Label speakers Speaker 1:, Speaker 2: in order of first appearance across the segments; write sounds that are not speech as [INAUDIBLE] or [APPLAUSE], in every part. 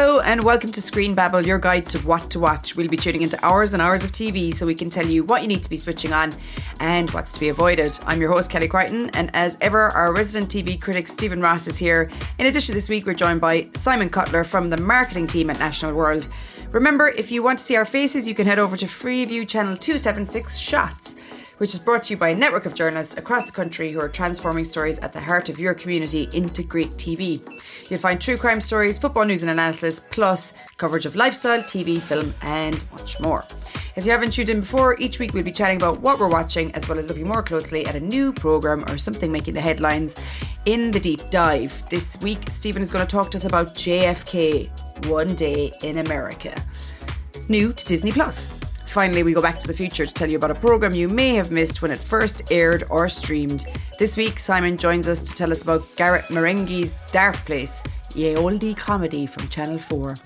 Speaker 1: Hello and welcome to Screen Babble, your guide to what to watch. We'll be tuning into hours and hours of TV so we can tell you what you need to be switching on and what's to be avoided. I'm your host, Kelly Crichton, and as ever, our resident TV critic, Steven Ross, is here. In addition, this week we're joined by Simon Cutler from the marketing team at National World. Remember, if you want to see our faces, you can head over to Freeview Channel 276 Shots which is brought to you by a network of journalists across the country who are transforming stories at the heart of your community into great TV. You'll find true crime stories, football news and analysis, plus coverage of lifestyle, TV, film, and much more. If you haven't tuned in before, each week we'll be chatting about what we're watching as well as looking more closely at a new programme or something making the headlines in the deep dive. This week, Steven is going to talk to us about JFK One Day in America. New to Disney Plus. Finally, we go back to the future to tell you about a programme you may have missed when it first aired or streamed. This week, Simon joins us to tell us about Garth Marenghi's Dark Place, ye oldie comedy from Channel 4.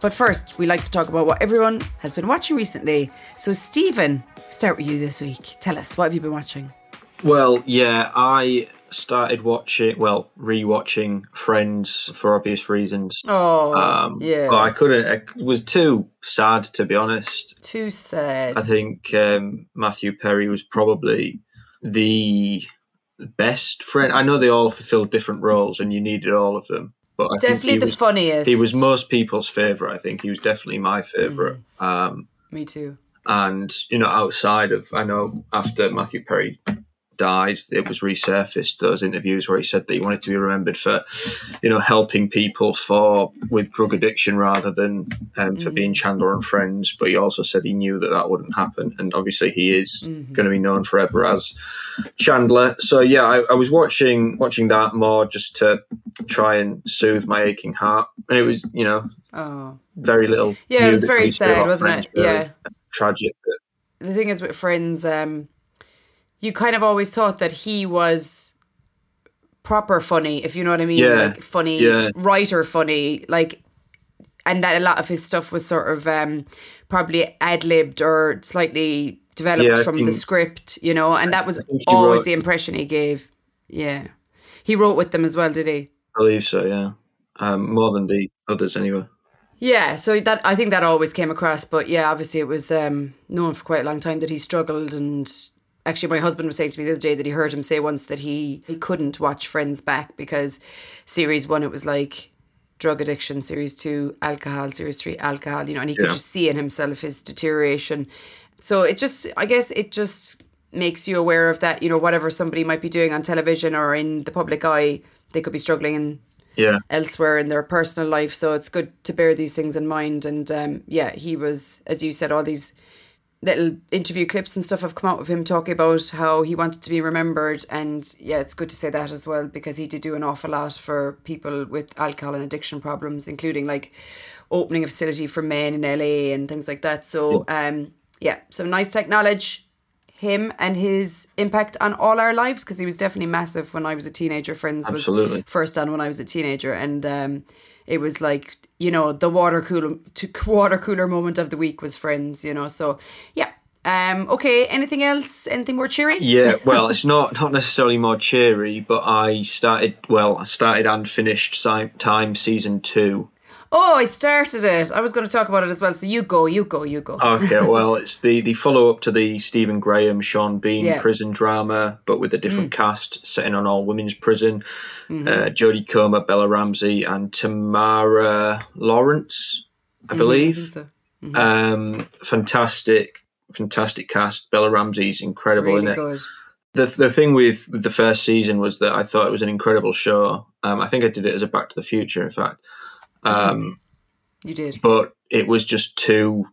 Speaker 1: But first, we like to talk about what everyone has been watching recently. So, Steven, start with you this week. Tell us, what have you been watching?
Speaker 2: Well, yeah, I started watching, well, re-watching Friends for obvious reasons.
Speaker 1: Oh, um, yeah.
Speaker 2: But I couldn't. It was too sad, to be honest.
Speaker 1: Too sad.
Speaker 2: I think um, Matthew Perry was probably the best friend. I know they all fulfilled different roles, and you needed all of them. But I
Speaker 1: definitely the
Speaker 2: was,
Speaker 1: funniest.
Speaker 2: He was most people's favorite. I think he was definitely my favorite. Mm. Um,
Speaker 1: Me too.
Speaker 2: And you know, outside of, I know after Matthew Perry died, it was resurfaced those interviews where he said that he wanted to be remembered for, you know, helping people for with drug addiction rather than um, for mm-hmm. being Chandler and Friends. But he also said he knew that that wouldn't happen, and obviously he is mm-hmm. going to be known forever as Chandler. So yeah, I, I, was watching watching that more just to try and soothe my aching heart, and it was you know,
Speaker 1: oh.
Speaker 2: very little.
Speaker 1: Yeah, it was very sad, wasn't it? Yeah,
Speaker 2: tragic.
Speaker 1: The thing is with Friends. Um, you kind of always thought that he was proper funny, if you know what I mean.
Speaker 2: Yeah.
Speaker 1: Like funny,
Speaker 2: yeah.
Speaker 1: writer funny, like, and that a lot of his stuff was sort of um, probably ad libbed or slightly developed yeah, from think, the script, you know, and that was always wrote, the impression he gave. Yeah. He wrote with them as well, did he?
Speaker 2: I believe so, yeah. Um, more than the others, anyway.
Speaker 1: Yeah, so that I think that always came across, but yeah, obviously it was um, known for quite a long time that he struggled and actually my husband was saying to me the other day that he heard him say once that he he couldn't watch Friends back because series one it was like drug addiction, series two alcohol, series three alcohol, you know, and he could just see in himself his deterioration. So it just, I guess, it just makes you aware of that. You know, whatever somebody might be doing on television or in the public eye, they could be struggling and
Speaker 2: yeah
Speaker 1: elsewhere in their personal life so it's good to bear these things in mind and um, yeah he was as you said all these little interview clips and stuff have come out of him talking about how he wanted to be remembered. And yeah it's good to say that as well because he did do an awful lot for people with alcohol and addiction problems including like opening a facility for men in LA and things like that. So um yeah so nice tech knowledge him and his impact on all our lives because he was definitely massive when I was a teenager friends
Speaker 2: Absolutely.
Speaker 1: was first on when I was a teenager and um it was like you know the water cooler [LAUGHS] water cooler moment of the week was Friends. You know, so yeah. Um, okay, anything else? Anything more cheery?
Speaker 2: Yeah, [LAUGHS] well, it's not not necessarily more cheery, but I started well, I started and finished Time season two
Speaker 1: Oh, I started it. I was going to talk about it as well. So you go, you go, you go.
Speaker 2: Okay, [LAUGHS] well, it's the, the follow up to the Stephen Graham, Sean Bean yeah. prison drama, but with a different mm. cast, setting on all women's prison. Mm-hmm. Uh, Jodie Comer, Bella Ramsey, and Tamara Lawrence, I mm-hmm, believe. I so. mm-hmm. um, fantastic, fantastic cast. Bella Ramsey's incredible really in it. The, the thing with the first season was that I thought it was an incredible show. Um, I think I did it as a Back to the Future, in fact. Um,
Speaker 1: you did,
Speaker 2: but it was just too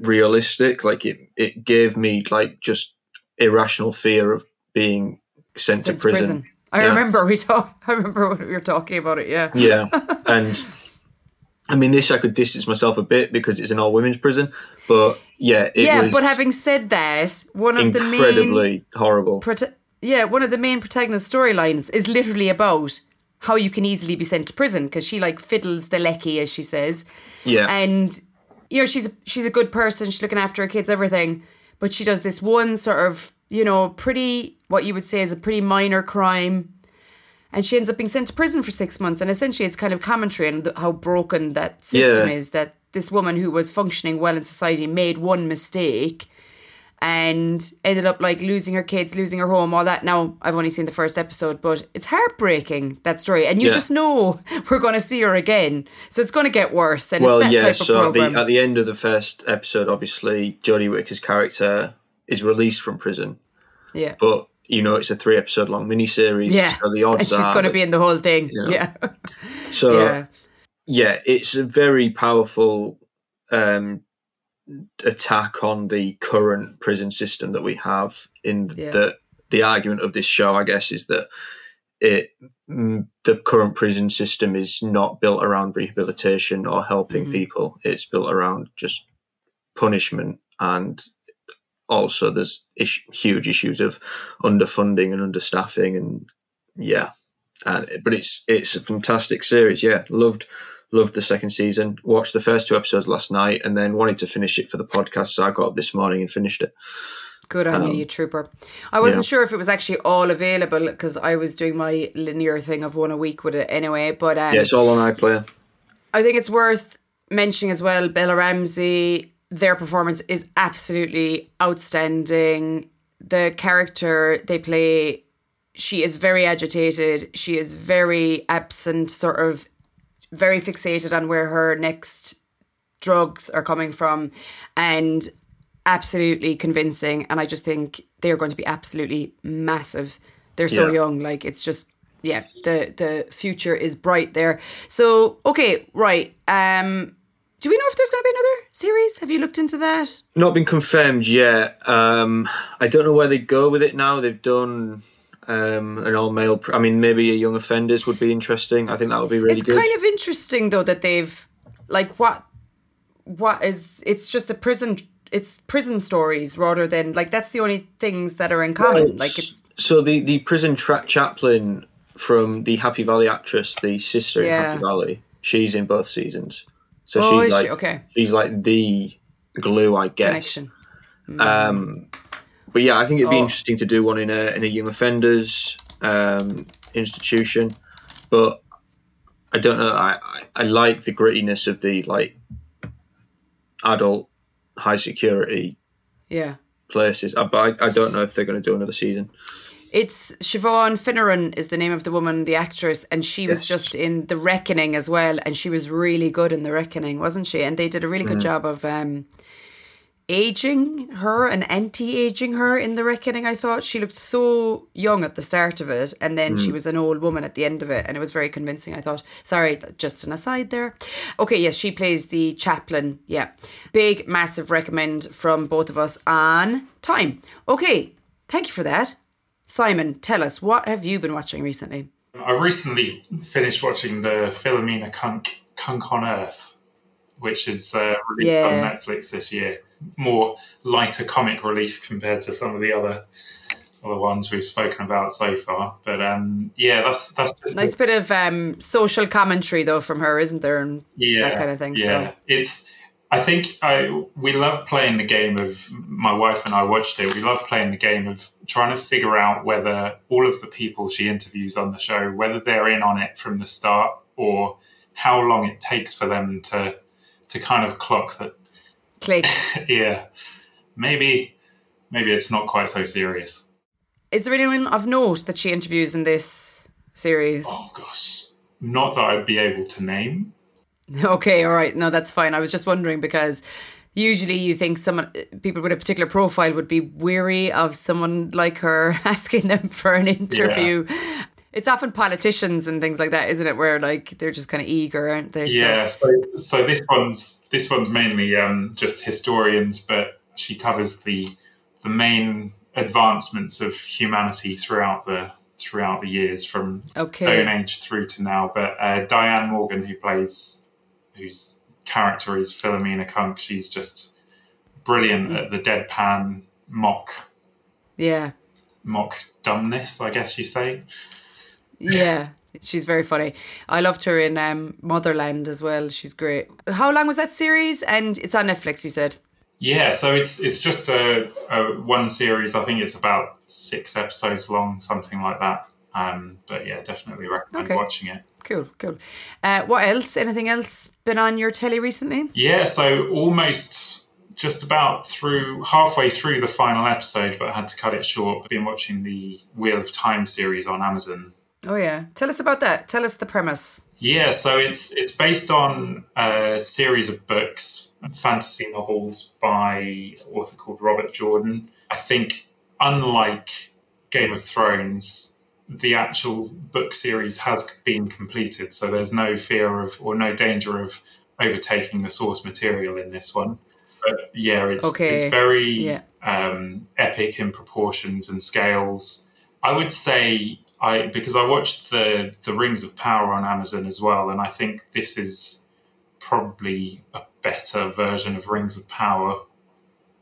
Speaker 2: realistic. Like it, it gave me like just irrational fear of being sent, sent to prison. Prison.
Speaker 1: I yeah. remember we talk. [LAUGHS] I remember when we were talking about it. Yeah,
Speaker 2: yeah, [LAUGHS] and I mean this I could distance myself a bit because it's an all women's prison, but yeah,
Speaker 1: yeah. but having said that, one of the
Speaker 2: main incredibly horrible.
Speaker 1: Prote- yeah, one of the main protagonist storylines is literally about how you can easily be sent to prison because she like fiddles the lecky as she says.
Speaker 2: Yeah.
Speaker 1: And you know she's a, she's a good person. She's looking after her kids, everything. But she does this one sort of you know pretty what you would say is a pretty minor crime, and she ends up being sent to prison for six months. And essentially, it's kind of commentary on how broken that system yeah. is. That this woman who was functioning well in society made one mistake and ended up like losing her kids, losing her home, all that. Now I've only seen the first episode, but it's heartbreaking that story, and you yeah. just know [LAUGHS] we're going to see her again, so it's going to get worse. And well, yeah. so
Speaker 2: at the, at the end of the first episode, obviously Jodie Whittaker's character is released from prison.
Speaker 1: Yeah,
Speaker 2: but you know it's a three episode long miniseries.
Speaker 1: Yeah, so the odds and she's going to be in the whole thing. You know, yeah.
Speaker 2: So yeah. yeah, it's a very powerful um, attack on the current prison system that we have. In yeah. the the argument of this show, I guess, is that it mm, the current prison system is not built around rehabilitation or helping mm-hmm. people. It's built around just punishment and also there's huge issues of underfunding and understaffing and yeah and but it's it's a fantastic series yeah loved loved the second season watched the first two episodes last night and then wanted to finish it for the podcast so i got up this morning and finished it
Speaker 1: Good on um, you, you trooper. I wasn't yeah. sure if it was actually all available because I was doing my linear thing of one a week with it anyway. But um,
Speaker 2: yeah, it's all on iPlayer.
Speaker 1: I think it's worth mentioning as well. Bella Ramsey their performance is absolutely outstanding. The character they play, she is very agitated. She is very absent, sort of very fixated on where her next drugs are coming from, and absolutely convincing. And I just think they are going to be absolutely massive. They're so yeah. young, like it's just yeah. The the future is bright there. So okay, right. Um, do we know if there's going to be another series? Have you looked into that?
Speaker 2: Not been confirmed yet. Um, I don't know where they go with it now. They've done um, an all male. Pr- I mean, maybe a young offenders would be interesting. I think that would be really
Speaker 1: it's
Speaker 2: good.
Speaker 1: Kind of interesting though that they've like what what is it's just a prison it's prison stories rather than like that's the only things that are in common. Like it's
Speaker 2: so the the prison tra- chaplain from the Happy Valley actress, the sister yeah. in Happy Valley. She's in both seasons. So oh, she's like
Speaker 1: she? okay.
Speaker 2: She's like the glue, I guess. Connection. Mm. Um, but yeah, I think it'd be oh. interesting to do one in a in a young offenders um, institution. But I don't know. I, I, I like the grittiness of the like adult high security
Speaker 1: yeah
Speaker 2: places. I, but I, I don't know if they're going to do another season.
Speaker 1: It's Siobhan Finneran is the name of the woman, the actress, and she was just in The Reckoning as well, and she was really good in The Reckoning, wasn't she? And they did a really good mm. job of um, aging her and anti-aging her in The Reckoning. I thought she looked so young at the start of it, and then mm. she was an old woman at the end of it, and it was very convincing. I thought. Sorry, just an aside there. Okay, yes, she plays the chaplain. Yeah, big, massive recommend from both of us on time. Okay, thank you for that. Simon, tell us, what have you been watching recently?
Speaker 3: I've recently finished watching the Philomena Cunk, Cunk on Earth, which is uh, released yeah. on Netflix this year. More lighter comic relief compared to some of the other other ones we've spoken about so far. But um, yeah, that's that's just
Speaker 1: nice a, bit of um, social commentary though from her, isn't there? And yeah, that kind of thing.
Speaker 3: Yeah, so. it's I think I we love playing the game of my wife and I watched it. We love playing the game of trying to figure out whether all of the people she interviews on the show, whether they're in on it from the start or how long it takes for them to to kind of clock that
Speaker 1: click. [LAUGHS]
Speaker 3: yeah. Maybe maybe it's not quite so serious.
Speaker 1: Is there anyone of note that she interviews in this series?
Speaker 3: Oh gosh. Not that I'd be able to name. [LAUGHS]
Speaker 1: Okay, all right. No, that's fine. I was just wondering because usually you think someone people with a particular profile would be weary of someone like her [LAUGHS] asking them for an interview. Yeah. It's often politicians and things like that, isn't it? Where like they're just kind of eager, aren't they?
Speaker 3: Yeah. So, so this one's this one's mainly um, just historians, but she covers the the main advancements of humanity throughout the throughout the years from okay. Stone Age through to now. But uh, Diane Morgan, who plays whose character is Philomena Cunk. She's just brilliant mm. at the deadpan mock.
Speaker 1: Yeah.
Speaker 3: Mock dumbness, I guess you say.
Speaker 1: Yeah. She's very funny. I loved her in um, Motherland as well. She's great. How long was that series? And it's on Netflix, you said.
Speaker 3: Yeah, so it's it's just a, a one series. I think it's about six episodes long, something like that. Um, but yeah, definitely recommend okay. watching it.
Speaker 1: Cool, cool. Uh, what else? Anything else been on your telly recently?
Speaker 3: Yeah, so almost just about through halfway through the final episode, but I had to cut it short. I've been watching the Wheel of Time series on Amazon.
Speaker 1: Oh yeah, tell us about that. Tell us the premise.
Speaker 3: Yeah, so it's it's based on a series of books, fantasy novels by an author called Robert Jordan. I think, unlike Game of Thrones, the actual book series has been completed, so there's no fear of or no danger of overtaking the source material in this one. But yeah, it's okay. it's very yeah. um, epic in proportions and scales. I would say I because I watched the the Rings of Power on Amazon as well, and I think this is probably a better version of Rings of Power,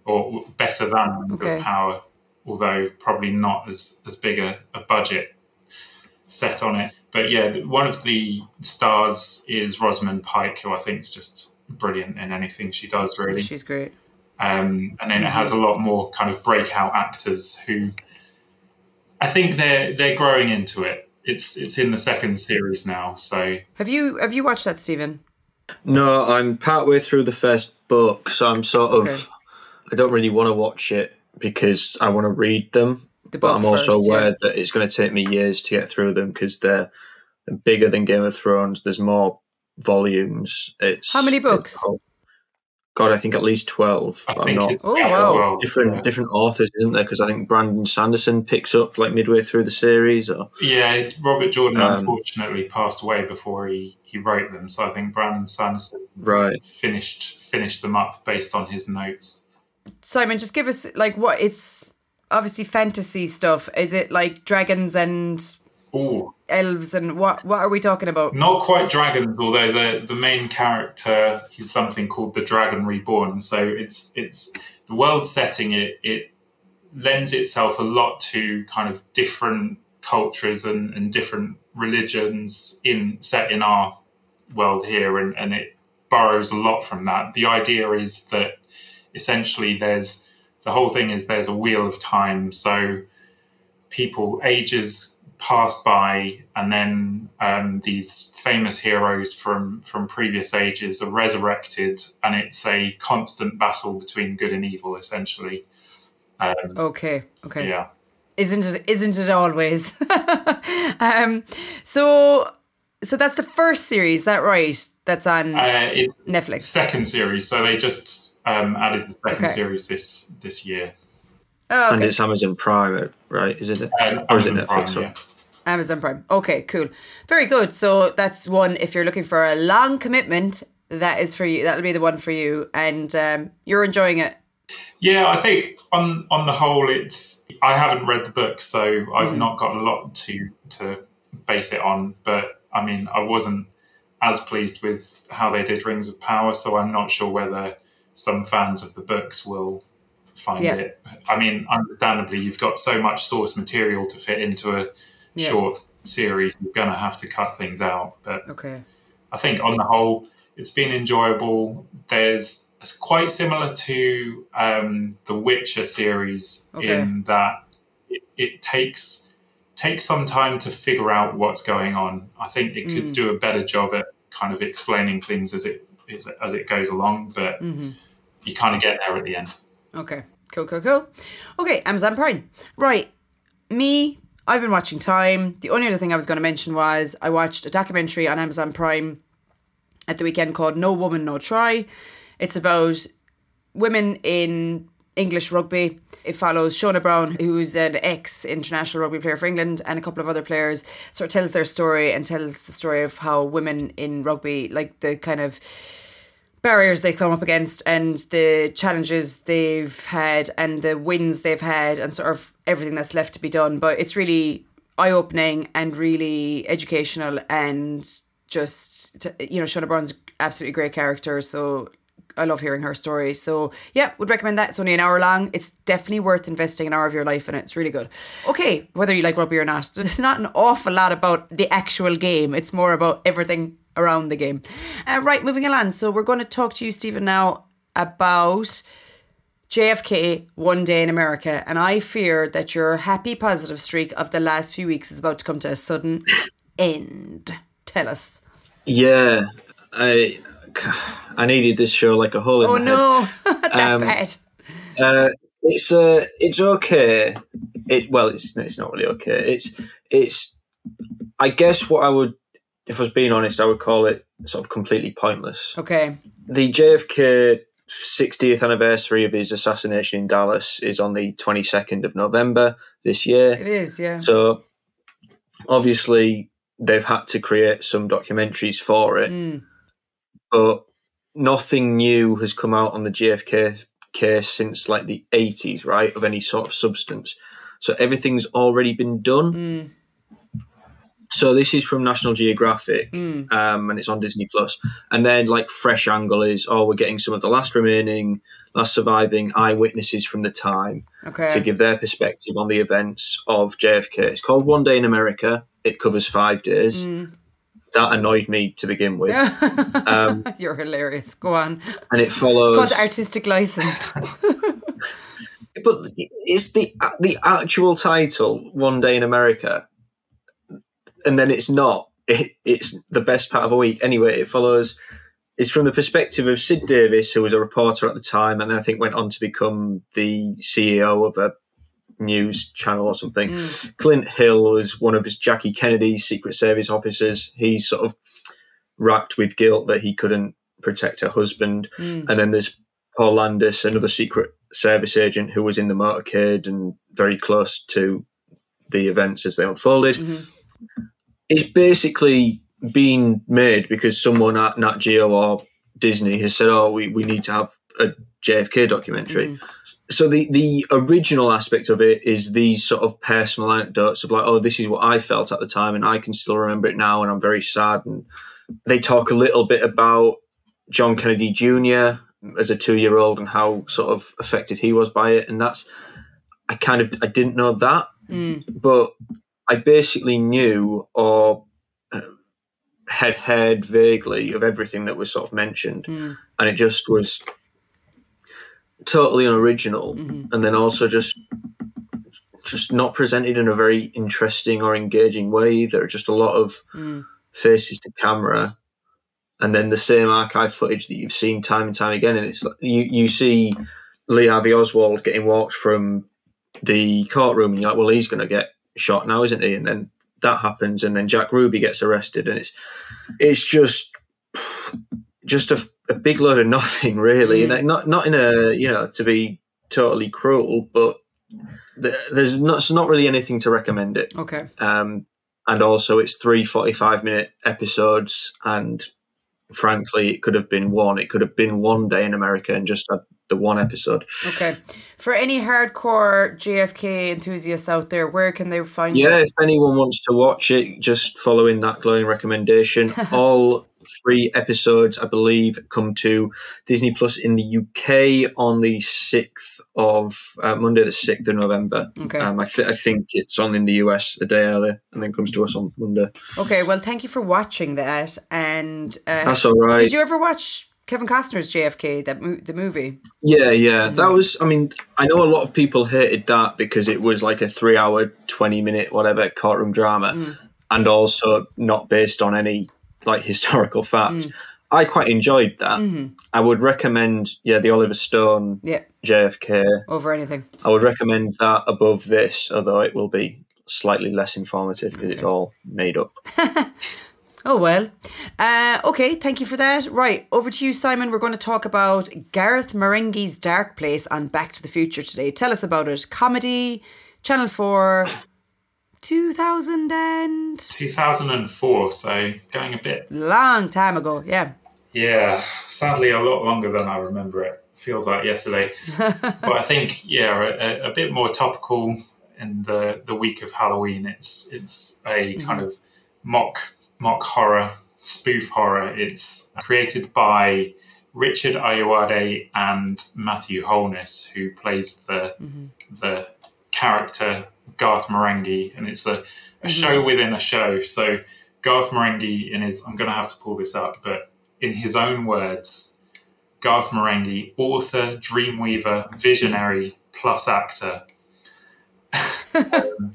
Speaker 3: or better than Rings okay. of Power, although probably not as as big a, a budget set on it. But yeah, one of the stars is Rosamund Pike, who I think is just brilliant in anything she does. Really,
Speaker 1: she's great.
Speaker 3: Um, and then mm-hmm. it has a lot more kind of breakout actors who I think they're they're growing into it. It's it's in the second series now. So
Speaker 1: have you have you watched that, Steven?
Speaker 2: No, I'm partway through the first book, so I'm sort of okay. I don't really want to watch it because I want to read them. The but I'm also first, aware yeah. that it's going to take me years to get through them because they're, they're bigger than Game of Thrones. There's more volumes. It's
Speaker 1: how many books?
Speaker 2: God, I think at least twelve.
Speaker 3: I think not,
Speaker 1: oh wow,
Speaker 2: different yeah. different authors, isn't there? Because I think Brandon Sanderson picks up like midway through the series. Or
Speaker 3: yeah, Robert Jordan um, unfortunately passed away before he, he wrote them, so I think Brandon Sanderson
Speaker 2: right
Speaker 3: finished finished them up based on his notes.
Speaker 1: Simon, just give us like what it's obviously fantasy stuff. Is it like dragons and
Speaker 3: Ooh.
Speaker 1: elves and what what are we talking about?
Speaker 3: Not quite dragons, although the the main character is something called the Dragon Reborn. So it's it's the world setting. It it lends itself a lot to kind of different cultures and, and different religions in set in our world here, and, and it borrows a lot from that. The idea is that essentially there's the whole thing is there's a wheel of time, so people ages pass by, and then um, these famous heroes from from previous ages are resurrected, and it's a constant battle between good and evil, essentially.
Speaker 1: Um, okay. Okay.
Speaker 3: Yeah.
Speaker 1: Isn't it? Isn't it always? [LAUGHS] um, so. So that's the first series, that right? That's on uh, Netflix.
Speaker 3: Second series. So they just um, added the second okay. series this this year.
Speaker 1: Oh, okay.
Speaker 2: And it's Amazon Prime, right? Is it? Uh, or is it Netflix? Prime, yeah.
Speaker 1: Amazon Prime. Okay, cool. Very good. So that's one if you're looking for a long commitment, that is for you. That'll be the one for you. And um, you're enjoying it.
Speaker 3: Yeah, I think on on the whole it's I haven't read the book, so I've mm. not got a lot to to base it on. But I mean I wasn't as pleased with how they did Rings of Power, so I'm not sure whether some fans of the books will find yeah. it. I mean, understandably, you've got so much source material to fit into a yeah. short series, you're going to have to cut things out. But
Speaker 1: okay.
Speaker 3: I think on the whole, it's been enjoyable. There's it's quite similar to um, the Witcher series okay. in that it, it, takes takes some time to figure out what's going on. I think it could mm. do a better job at kind of explaining things as it as it goes along, but mm-hmm. you kind of get there at the end.
Speaker 1: Okay, cool, cool, cool. Okay, Amazon Prime. Right, me I've been watching Time. The only other thing I was going to mention was I watched a documentary on Amazon Prime at the weekend called No Woman, No Try. It's about women in English rugby. It follows Shaunagh Brown, who's an ex international rugby player for England, and a couple of other players. Sort of tells their story and tells the story of how women in rugby, like the kind of barriers they come up against and the challenges they've had and the wins they've had and sort of everything that's left to be done. But it's really eye opening and really educational and just you know Shaunagh Brown's absolutely great character. So I love hearing her story. So yeah, would recommend that. It's only an hour long. It's definitely worth investing an hour of your life in it. It's really good. Okay, whether you like rugby or not, it's not an awful lot about the actual game. It's more about everything around the game. Uh, right, moving along. So we're going to talk to you, Steven, now about JFK, one day in America, and I fear that your happy positive streak of the last few weeks is about to come to a sudden end. Tell us.
Speaker 2: Yeah, I I needed this show like a hole in
Speaker 1: oh no, [LAUGHS] that um, bad.
Speaker 2: Uh, it's uh, it's okay. It well, it's it's not really okay. It's it's. I guess what I would, if I was being honest, I would call it sort of completely pointless.
Speaker 1: Okay.
Speaker 2: The JFK 60th anniversary of his assassination in Dallas is on the 22nd of November this year.
Speaker 1: It is, yeah.
Speaker 2: So obviously they've had to create some documentaries for it.
Speaker 1: Mm.
Speaker 2: But nothing new has come out on the JFK case since like the 80s, right? Of any sort of substance. So everything's already been done.
Speaker 1: Mm.
Speaker 2: So this is from National Geographic,
Speaker 1: mm.
Speaker 2: um, and it's on Disney Plus. And then like fresh angle is, oh, we're getting some of the last remaining, last surviving eyewitnesses from the time
Speaker 1: okay.
Speaker 2: to give their perspective on the events of JFK. It's called One Day in America. It covers five days.
Speaker 1: Mm.
Speaker 2: That annoyed me to begin with. [LAUGHS]
Speaker 1: um, You're hilarious. Go on.
Speaker 2: And it follows.
Speaker 1: It's called artistic license. [LAUGHS] [LAUGHS]
Speaker 2: but it's the the actual title, One Day in America and then it's not. It, it's the best part of a week. Anyway, it follows. It's from the perspective of Sid Davis, who was a reporter at the time, and then I think went on to become the CEO of a news channel or something.
Speaker 1: Mm.
Speaker 2: Clint Hill was one of his Jackie Kennedy's Secret Service officers. He's sort of racked with guilt that he couldn't protect her husband.
Speaker 1: Mm.
Speaker 2: And then there's Paul Landis, another Secret Service agent who was in the motorcade and very close to the events as they unfolded.
Speaker 1: Mm-hmm
Speaker 2: it's basically being made because someone at Nat Geo or Disney has said, "Oh, we, we need to have a JFK documentary."
Speaker 1: Mm.
Speaker 2: So the the original aspect of it is these sort of personal anecdotes of like, "Oh, this is what I felt at the time, and I can still remember it now, and I'm very sad." And they talk a little bit about John Kennedy Jr. as a two year old and how sort of affected he was by it, and that's I kind of I didn't know that,
Speaker 1: mm.
Speaker 2: but I basically knew or uh, had heard vaguely of everything that was sort of mentioned,
Speaker 1: mm.
Speaker 2: and it just was totally unoriginal,
Speaker 1: mm-hmm.
Speaker 2: and then also just just not presented in a very interesting or engaging way either. Just a lot of
Speaker 1: mm.
Speaker 2: faces to camera, and then the same archive footage that you've seen time and time again, and it's like you you see Lee Harvey Oswald getting walked from the courtroom, and you're like, well, he's going to get shot now, isn't he? And then that happens, and then Jack Ruby gets arrested, and it's it's just just a, a big load of [LAUGHS] nothing, really, and not not in a you know to be totally cruel, but there's not not really anything to recommend it.
Speaker 1: Okay.
Speaker 2: Um, and also it's three 45 minute episodes, and frankly, it could have been one. It could have been one day in America and just had the one episode.
Speaker 1: Okay. For any hardcore JFK enthusiasts out there, where can they find
Speaker 2: yeah,
Speaker 1: it?
Speaker 2: Yeah, if anyone wants to watch it, just following that glowing recommendation. [LAUGHS] All three episodes, I believe, come to Disney Plus in the UK on the 6th of uh, Monday, the 6th of November.
Speaker 1: Okay.
Speaker 2: Um, I, th- I think it's on in the US a day earlier and then comes to us on Monday.
Speaker 1: Okay, well, thank you for watching that. And uh,
Speaker 2: that's all right.
Speaker 1: Did you ever watch Kevin Costner's JFK, that mo- the movie.
Speaker 2: Yeah, yeah, that was. I mean, I know a lot of people hated that because it was like a three-hour, twenty-minute, whatever courtroom drama,
Speaker 1: mm.
Speaker 2: and also not based on any like [LAUGHS] historical fact.
Speaker 1: Mm.
Speaker 2: I quite enjoyed that.
Speaker 1: Mm-hmm.
Speaker 2: I would recommend, yeah, the Oliver Stone
Speaker 1: yeah.
Speaker 2: JFK
Speaker 1: over anything.
Speaker 2: I would recommend that above this, although it will be slightly less informative because okay. it's all made up. [LAUGHS]
Speaker 1: Oh, well. Uh, okay, thank you for that. Right, over to you, Simon. We're going to talk about Garth Marenghi's Dark Place on Back to the Future today. Tell us about it. Comedy, Channel 4, 2000 and...
Speaker 3: 2004, so going a bit...
Speaker 1: Long time ago, yeah.
Speaker 3: Yeah, sadly a lot longer than I remember it. Feels like yesterday. [LAUGHS] but I think, yeah, a, a, bit more topical in the, the week of Halloween. It's, it's a mm-hmm. kind of mock mock horror, spoof horror. It's created by Richard Ayoade and Matthew Holness, who plays the
Speaker 1: mm-hmm.
Speaker 3: the character Garth Marenghi, and it's a, a mm-hmm. show within a show. So Garth Marenghi, in his, I'm going to have to pull this up, but in his own words, Garth Marenghi, author, dreamweaver, visionary, plus actor. [LAUGHS] um,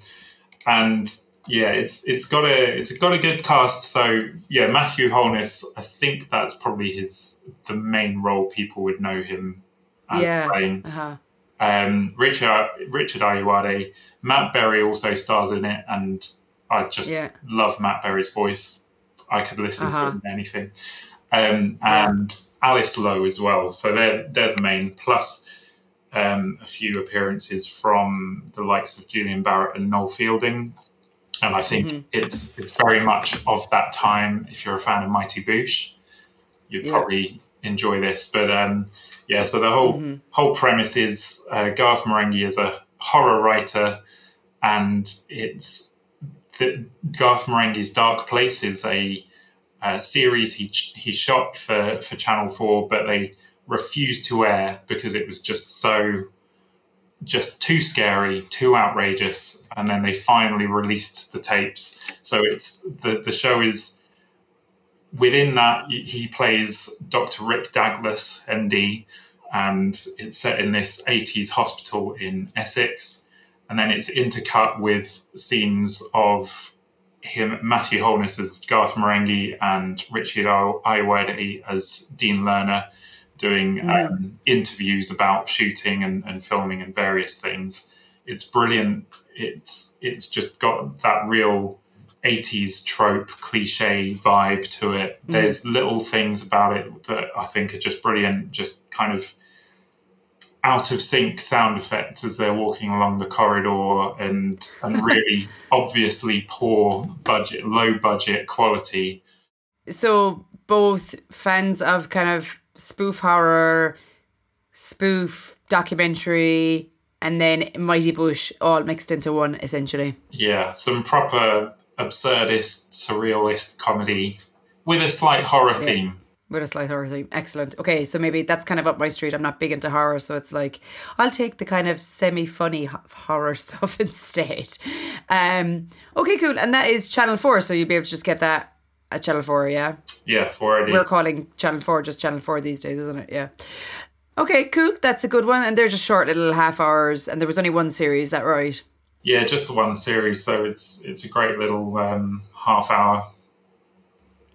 Speaker 3: and yeah, it's it's got a it's got a good cast. So yeah, Matthew Holness, I think that's probably his the main role people would know him as yeah. playing. Uh-huh. Um, Richard Richard Ayoade, Matt Berry also stars in it, and I just yeah. love Matt Berry's voice. I could listen uh-huh. to anything. Um, and yeah. Alice Lowe as well. So they're they're the main plus um, a few appearances from the likes of Julian Barratt and Noel Fielding. And I think mm-hmm. it's it's very much of that time. If you're a fan of Mighty Boosh, you'd yeah. probably enjoy this. But um, yeah, so the whole mm-hmm. whole premise is uh, Garth Marenghi is a horror writer, and it's the, Garth Marenghi's Dark Place is a, a, series he he shot for for Channel Four, but they refused to air because it was just so just too scary, too outrageous, and then they finally released the tapes. So it's the the show is within that he plays Dr. Rick Douglas, MD, and it's set in this 80s hospital in Essex, and then it's intercut with scenes of him, Matthew Holness as Garth Marenghi, and Richard Ayoade as Dean Lerner doing mm. um, interviews about shooting and, and filming and various things. It's brilliant. It's it's just got that real 80s trope cliche vibe to it. Mm. There's little things about it that I think are just brilliant, just kind of out of sync sound effects as they're walking along the corridor and and [LAUGHS] really obviously poor budget low budget quality.
Speaker 1: So both fans of kind of spoof horror, spoof documentary, and then Mighty Boosh all mixed into one, essentially.
Speaker 3: Yeah, some proper absurdist, surrealist comedy with a slight horror yeah. theme.
Speaker 1: With a slight horror theme. Excellent. Okay, so maybe that's kind of up my street. I'm not big into horror, so it's like I'll take the kind of semi funny horror [LAUGHS] stuff instead. Um, okay, cool. And that is Channel 4, so you'll be able to just get that at Channel 4, yeah?
Speaker 3: Yeah, 4
Speaker 1: We're calling Channel 4 just Channel 4 these days, isn't it? Yeah. Okay, cool. That's a good one. And they're just short little half hours, and there was only one series, that right?
Speaker 3: Yeah, just the one series. So it's it's a great little um, half hour.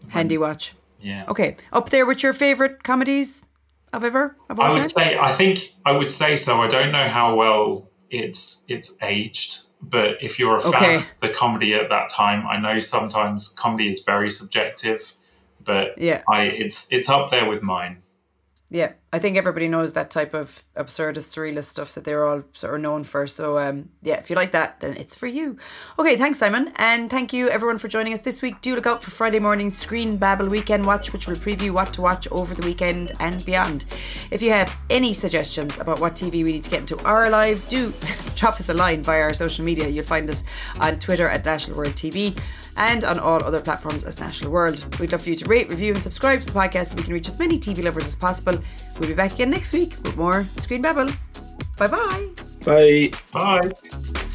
Speaker 1: Handy watch.
Speaker 3: Yeah.
Speaker 1: Okay, up there with your favorite comedies of ever.
Speaker 3: Of I would time? say I think I would say so. I don't know how well it's it's aged but if you're a fan okay. of the comedy at that time, I know sometimes comedy is very subjective, but yeah, I it's it's up there with mine.
Speaker 1: Yeah, I think everybody knows that type of absurdist, surrealist stuff that they're all sort of known for. So, um, yeah, if you like that, then it's for you. Okay, thanks, Simon. And thank you, everyone, for joining us this week. Do look out for Friday morning's Screen Babble Weekend Watch, which will preview what to watch over the weekend and beyond. If you have any suggestions about what TV we need to get into our lives, do [LAUGHS] drop us a line via our social media. You'll find us on Twitter at National World TV and on all other platforms as National World. We'd love for you to rate, review, and subscribe to the podcast so we can reach as many TV lovers as possible. We'll be back again next week with more Screen Babble. Bye-bye.
Speaker 2: Bye.
Speaker 3: Bye.